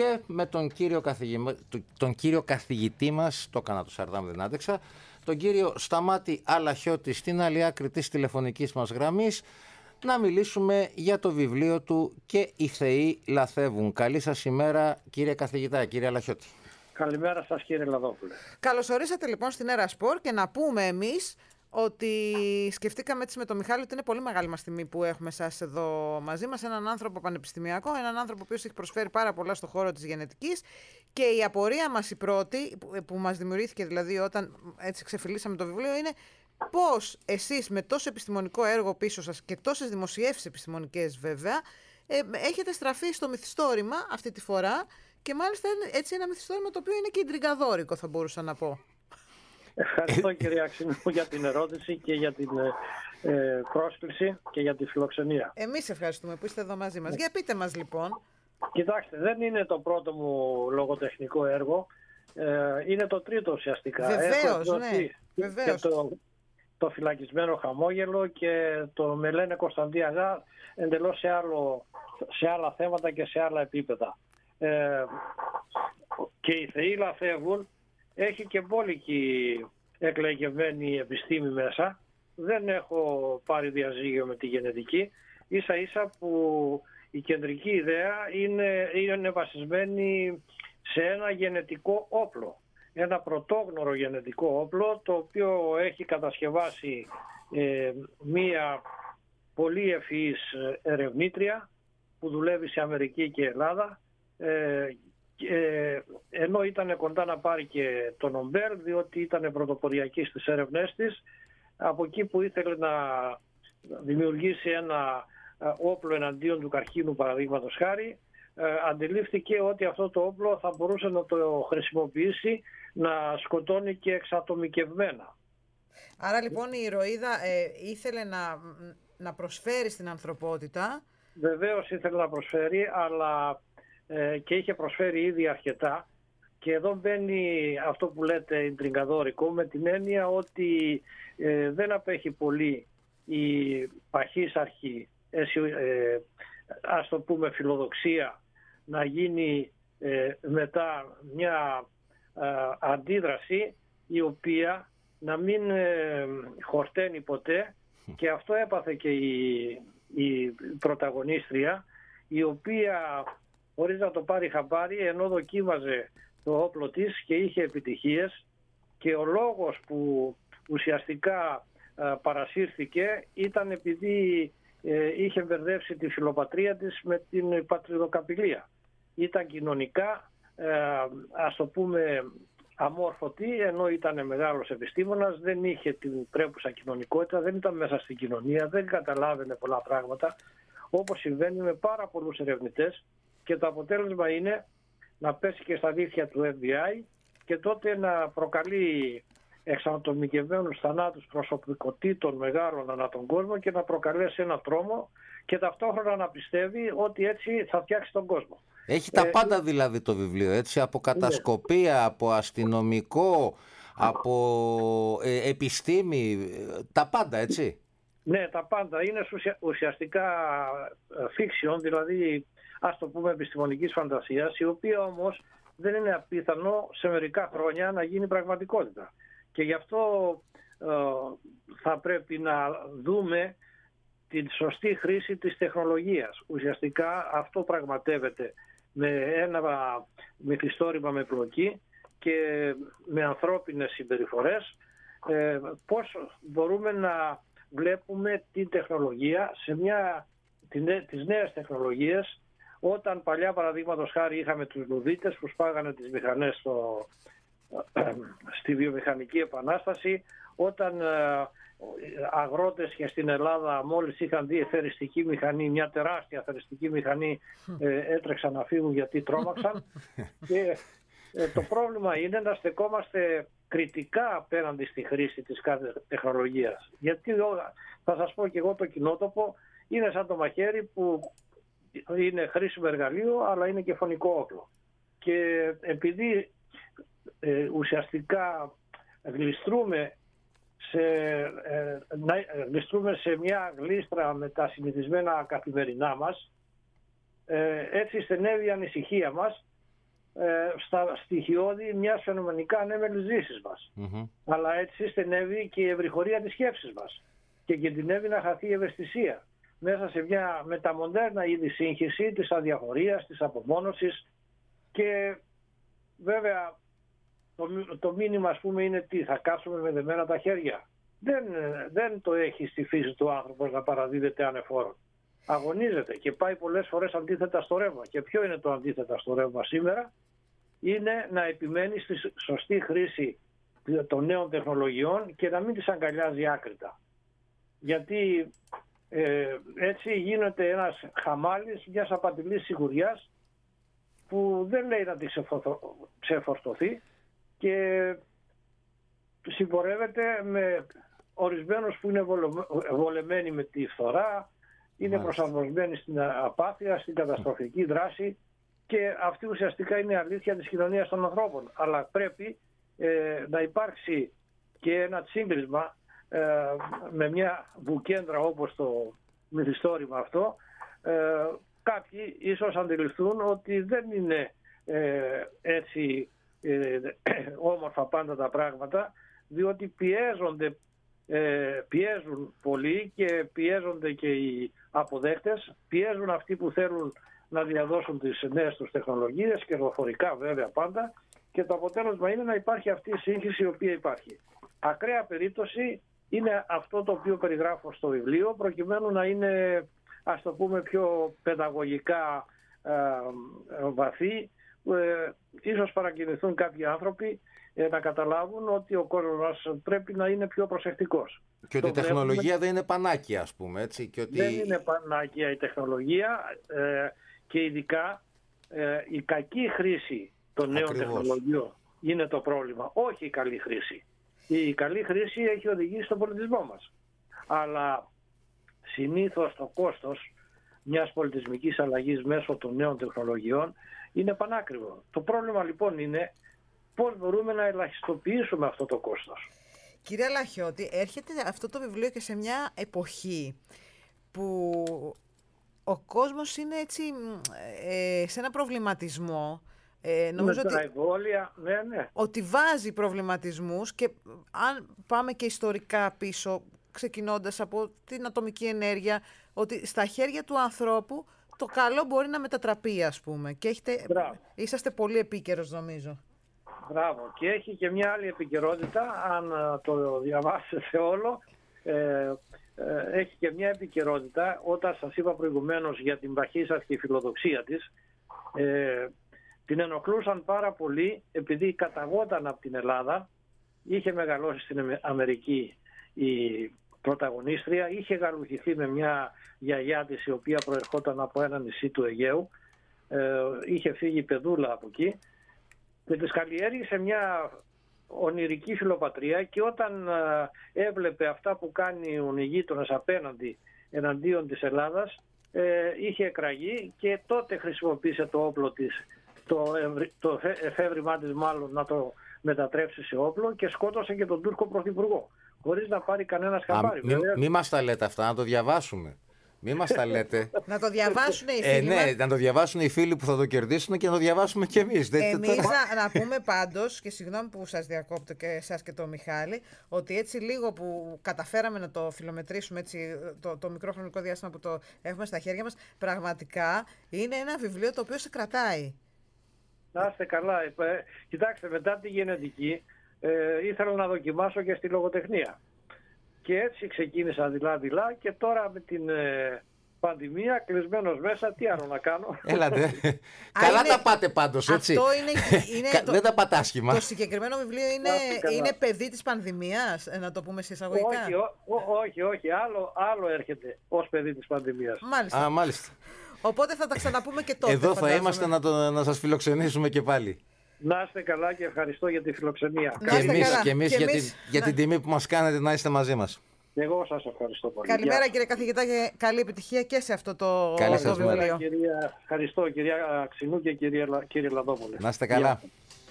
και με τον κύριο, τον κύριο καθηγητή μας, το έκανα το Σαρδάμ δεν άντεξα, τον κύριο Σταμάτη Αλαχιώτη στην άλλη άκρη της τηλεφωνικής μας γραμμής να μιλήσουμε για το βιβλίο του «Και οι Θεοί λαθεύουν». Καλή σας ημέρα κύριε καθηγητά, κύριε Αλαχιώτη. Καλημέρα σας κύριε Λαδόπουλε. Καλώς ορίσατε λοιπόν στην Έρα Σπορ και να πούμε εμείς ότι σκεφτήκαμε έτσι με τον Μιχάλη ότι είναι πολύ μεγάλη μας τιμή που έχουμε εσάς εδώ μαζί μας, έναν άνθρωπο πανεπιστημιακό, έναν άνθρωπο που έχει προσφέρει πάρα πολλά στο χώρο της γενετικής. Και η απορία μας η πρώτη, που μας δημιουργήθηκε δηλαδή όταν έτσι ξεφυλίσαμε το βιβλίο, είναι πώς εσείς με τόσο επιστημονικό έργο πίσω σας και τόσες δημοσιεύσεις επιστημονικές βέβαια, ε, έχετε στραφεί στο μυθιστόρημα αυτή τη φορά. Και μάλιστα έτσι ένα μυθιστόρημα το οποίο είναι και ιντριγκαδόρικο θα μπορούσα να πω. Ευχαριστώ κυρία Αξινού για την ερώτηση και για την ε, ε, πρόσκληση και για τη φιλοξενία. Εμείς ευχαριστούμε που είστε εδώ μαζί μας. Για πείτε μας λοιπόν. Κοιτάξτε, δεν είναι το πρώτο μου λογοτεχνικό έργο. Ε, είναι το τρίτο ουσιαστικά. Βεβαίως, ναι. Βεβαίως. το, το φυλακισμένο χαμόγελο και το με λένε Κωνσταντή Αγά εντελώς σε, άλλο, σε άλλα θέματα και σε άλλα επίπεδα. Ε, και οι θεοί λαθεύουν έχει και μπόλικη εκλεγευμένη επιστήμη μέσα. Δεν έχω πάρει διαζύγιο με τη γενετική. Ίσα ίσα που η κεντρική ιδέα είναι, είναι βασισμένη σε ένα γενετικό όπλο. Ένα πρωτόγνωρο γενετικό όπλο το οποίο έχει κατασκευάσει ε, μία πολύ ευφυής ερευνήτρια που δουλεύει σε Αμερική και Ελλάδα ε, ε, ενώ ήταν κοντά να πάρει και τον Νομπέρ διότι ήταν πρωτοποριακής στις έρευνές της από εκεί που ήθελε να δημιουργήσει ένα ε, όπλο εναντίον του καρχίνου παραδείγματος χάρη ε, αντιλήφθηκε ότι αυτό το όπλο θα μπορούσε να το χρησιμοποιήσει να σκοτώνει και εξατομικευμένα. Άρα λοιπόν η ηρωίδα ε, ήθελε να, να προσφέρει στην ανθρωπότητα. Βεβαίως ήθελε να προσφέρει αλλά ε, και είχε προσφέρει ήδη αρκετά. Και εδώ μπαίνει αυτό που λέτε ιντριγκαδόρικο με την έννοια ότι ε, δεν απέχει πολύ η παχύσαρχη ε, ας το πούμε φιλοδοξία να γίνει ε, μετά μια αντίδραση η οποία να μην χορταίνει ποτέ. Και αυτό έπαθε και η, η πρωταγωνίστρια η οποία χωρίς να το πάρει χαμπάρι ενώ δοκίμαζε το όπλο της και είχε επιτυχίες και ο λόγος που ουσιαστικά παρασύρθηκε ήταν επειδή ε, είχε μπερδεύσει τη φιλοπατρία της με την πατριδοκαπηλεία. Ήταν κοινωνικά, ε, ας το πούμε, αμόρφωτη, ενώ ήταν μεγάλος επιστήμονας, δεν είχε την πρέπουσα κοινωνικότητα, δεν ήταν μέσα στην κοινωνία, δεν καταλάβαινε πολλά πράγματα, όπως συμβαίνει με πάρα πολλούς ερευνητές και το αποτέλεσμα είναι να πέσει και στα δίχτυα του FBI και τότε να προκαλεί εξανατομικευμένους θανάτους προσωπικότητων μεγάλων ανά τον κόσμο και να προκαλέσει ένα τρόμο και ταυτόχρονα να πιστεύει ότι έτσι θα φτιάξει τον κόσμο. Έχει τα ε, πάντα δηλαδή το βιβλίο, έτσι, από ναι. κατασκοπία, από αστυνομικό, από ε, επιστήμη, τα πάντα, έτσι. Ναι, τα πάντα. Είναι ουσιαστικά ε, fiction, δηλαδή ας το πούμε επιστημονικής φαντασίας, η οποία όμως δεν είναι απίθανο σε μερικά χρόνια να γίνει πραγματικότητα. Και γι' αυτό ε, θα πρέπει να δούμε την σωστή χρήση της τεχνολογίας. Ουσιαστικά αυτό πραγματεύεται με ένα μυθιστόρημα με πλοκή και με ανθρώπινες συμπεριφορές ε, πώς μπορούμε να βλέπουμε την τεχνολογία σε μια, τις νέες τεχνολογίες. Όταν παλιά παραδείγματος χάρη είχαμε τους λουδίτες που σπάγανε τις μηχανές στο, στη βιομηχανική επανάσταση, όταν ε, αγρότες και στην Ελλάδα μόλις είχαν δει εθεριστική μηχανή, μια τεράστια εθεριστική μηχανή ε, έτρεξαν να φύγουν γιατί τρόμαξαν. Και ε, το πρόβλημα είναι να στεκόμαστε κριτικά απέναντι στη χρήση της κάθε τεχνολογίας γιατί θα σας πω και εγώ το κοινότοπο είναι σαν το μαχαίρι που είναι χρήσιμο εργαλείο αλλά είναι και φωνικό όπλο. Και επειδή ε, ουσιαστικά γλιστρούμε σε, ε, γλιστρούμε σε μια γλίστρα με τα συνηθισμένα καθημερινά μας ε, έτσι στενεύει η ανησυχία μας ε, στα στοιχειώδη μιας φαινομενικά ανέμελης ζήσης μας. Αλλά έτσι στενεύει και η ευρυχωρία της σκέψης μας και κινδυνεύει να χαθεί η ευαισθησία μέσα σε μια μεταμοντέρνα είδη σύγχυση της αδιαφορίας, της απομόνωσης και βέβαια το, το μήνυμα ας πούμε είναι τι θα κάτσουμε με δεμένα τα χέρια. Δεν, δεν το έχει στη φύση του άνθρωπος να παραδίδεται ανεφόρον. Αγωνίζεται και πάει πολλές φορές αντίθετα στο ρεύμα. Και ποιο είναι το αντίθετα στο ρεύμα σήμερα; Είναι να επιμένει στη σωστή χρήση των νέων τεχνολογιών και να μην τις αγκαλιάζει άκρητα. Γιατί ε, έτσι γίνεται ένας χαμάλης μιας απατηλής σιγουριάς που δεν λέει να της ξεφορτωθεί και συμπορεύεται με ορισμένους που είναι βολεμένοι με τη φθορά, είναι προσαρμοσμένοι στην απάθεια, στην καταστροφική δράση και αυτή ουσιαστικά είναι η αλήθεια της κοινωνίας των ανθρώπων. Αλλά πρέπει ε, να υπάρξει και ένα τσίμπρισμα ε, με μια βουκέντρα όπως το μυθιστόρημα αυτό ε, κάποιοι ίσως αντιληφθούν ότι δεν είναι ε, έτσι όμορφα πάντα τα πράγματα διότι πιέζονται πιέζουν πολύ και πιέζονται και οι αποδέχτες πιέζουν αυτοί που θέλουν να διαδώσουν τις νέες τους τεχνολογίες κερδοφορικά βέβαια πάντα. Και το αποτέλεσμα είναι να υπάρχει αυτή η σύγχυση η οποία υπάρχει. Ακραία περίπτωση είναι αυτό το οποίο περιγράφω στο βιβλίο προκειμένου να είναι ας το πούμε πιο παιδαγωγικά ε, βαθύ ε, ίσως παρακινηθούν κάποιοι άνθρωποι ε, να καταλάβουν ότι ο κόσμος μας πρέπει να είναι πιο προσεκτικός. Και ότι η τεχνολογία δεν είναι πανάκια ας πούμε έτσι. Και ότι... Δεν είναι πανάκια η τεχνολογία ε, και ειδικά ε, η κακή χρήση των νέων τεχνολογιών είναι το πρόβλημα, όχι η καλή χρήση η καλή χρήση έχει οδηγήσει στον πολιτισμό μας. Αλλά συνήθως το κόστος μιας πολιτισμικής αλλαγής μέσω των νέων τεχνολογιών είναι πανάκριβο. Το πρόβλημα λοιπόν είναι πώς μπορούμε να ελαχιστοποιήσουμε αυτό το κόστος. Κύριε Λαχιώτη, έρχεται αυτό το βιβλίο και σε μια εποχή που ο κόσμος είναι έτσι ε, σε ένα προβληματισμό ε, νομίζω ότι, ναι, ναι. ότι βάζει προβληματισμούς και αν πάμε και ιστορικά πίσω, ξεκινώντας από την ατομική ενέργεια, ότι στα χέρια του ανθρώπου το καλό μπορεί να μετατραπεί, ας πούμε. Και έχετε, είσαστε πολύ επίκαιρος, νομίζω. Μπράβο. Και έχει και μια άλλη επικαιρότητα, αν ε, το διαβάσετε όλο, ε, ε, έχει και μια επικαιρότητα, όταν σας είπα προηγουμένως για την παχύσα και φιλοδοξία της, ε, την ενοχλούσαν πάρα πολύ επειδή καταγόταν από την Ελλάδα, είχε μεγαλώσει στην Αμερική η πρωταγωνίστρια, είχε γαλουχηθεί με μια γιαγιά της η οποία προερχόταν από ένα νησί του Αιγαίου, ε, είχε φύγει παιδούλα από εκεί και της καλλιέργησε μια ονειρική φιλοπατρία και όταν ε, έβλεπε αυτά που κάνει οι γείτονες απέναντι εναντίον της Ελλάδας ε, είχε εκραγεί και τότε χρησιμοποίησε το όπλο της το, το εφεύρημά της μάλλον να το μετατρέψει σε όπλο και σκότωσε και τον Τούρκο Πρωθυπουργό χωρίς να πάρει κανένας χαμπάρι. Μην μη μας τα λέτε αυτά, να το διαβάσουμε. Μην μας τα λέτε. να το διαβάσουν οι ε, φίλοι. Ε, ναι, να το διαβάσουν οι φίλοι που θα το κερδίσουν και να το διαβάσουμε κι εμείς. Εμείς να, να πούμε πάντως, και συγγνώμη που σας διακόπτω και εσά και το Μιχάλη, ότι έτσι λίγο που καταφέραμε να το φιλομετρήσουμε έτσι, το, το μικρό χρονικό διάστημα που το έχουμε στα χέρια μας, πραγματικά είναι ένα βιβλίο το οποίο σε κρατάει. Να είστε καλά. Ε, κοιτάξτε, μετά τη γενετική ε, ήθελα να δοκιμάσω και στη λογοτεχνία. Και έτσι ξεκίνησα δειλά-δειλά και τώρα με την ε, πανδημία, κλεισμένος μέσα, τι άλλο να κάνω; Έλατε. Καλά τα πάτε πάντως, έτσι. Αυτό είναι, είναι το, Δεν τα πατά άσχημα. Το συγκεκριμένο βιβλίο είναι, είναι παιδί της πανδημίας, ε, να το πούμε σε εισαγωγικά. Όχι, όχι, όχι. Άλλο, άλλο έρχεται ως παιδί της πανδημίας. Μάλιστα. Α, μάλιστα. Οπότε θα τα ξαναπούμε και τότε. Εδώ θα είμαστε να, το, να σας φιλοξενήσουμε και πάλι. Να είστε καλά και ευχαριστώ για τη φιλοξενία. Και εμείς, και εμείς, για, την, για την τιμή που μας κάνετε να είστε μαζί μας. Εγώ σας ευχαριστώ πολύ. Καλημέρα κύριε καθηγητά και καλή επιτυχία και σε αυτό το, Καλή βιβλίο. Κυρία, ευχαριστώ κυρία Ξινού και κυρία, κύριε Λαδόπολε. Να είστε καλά.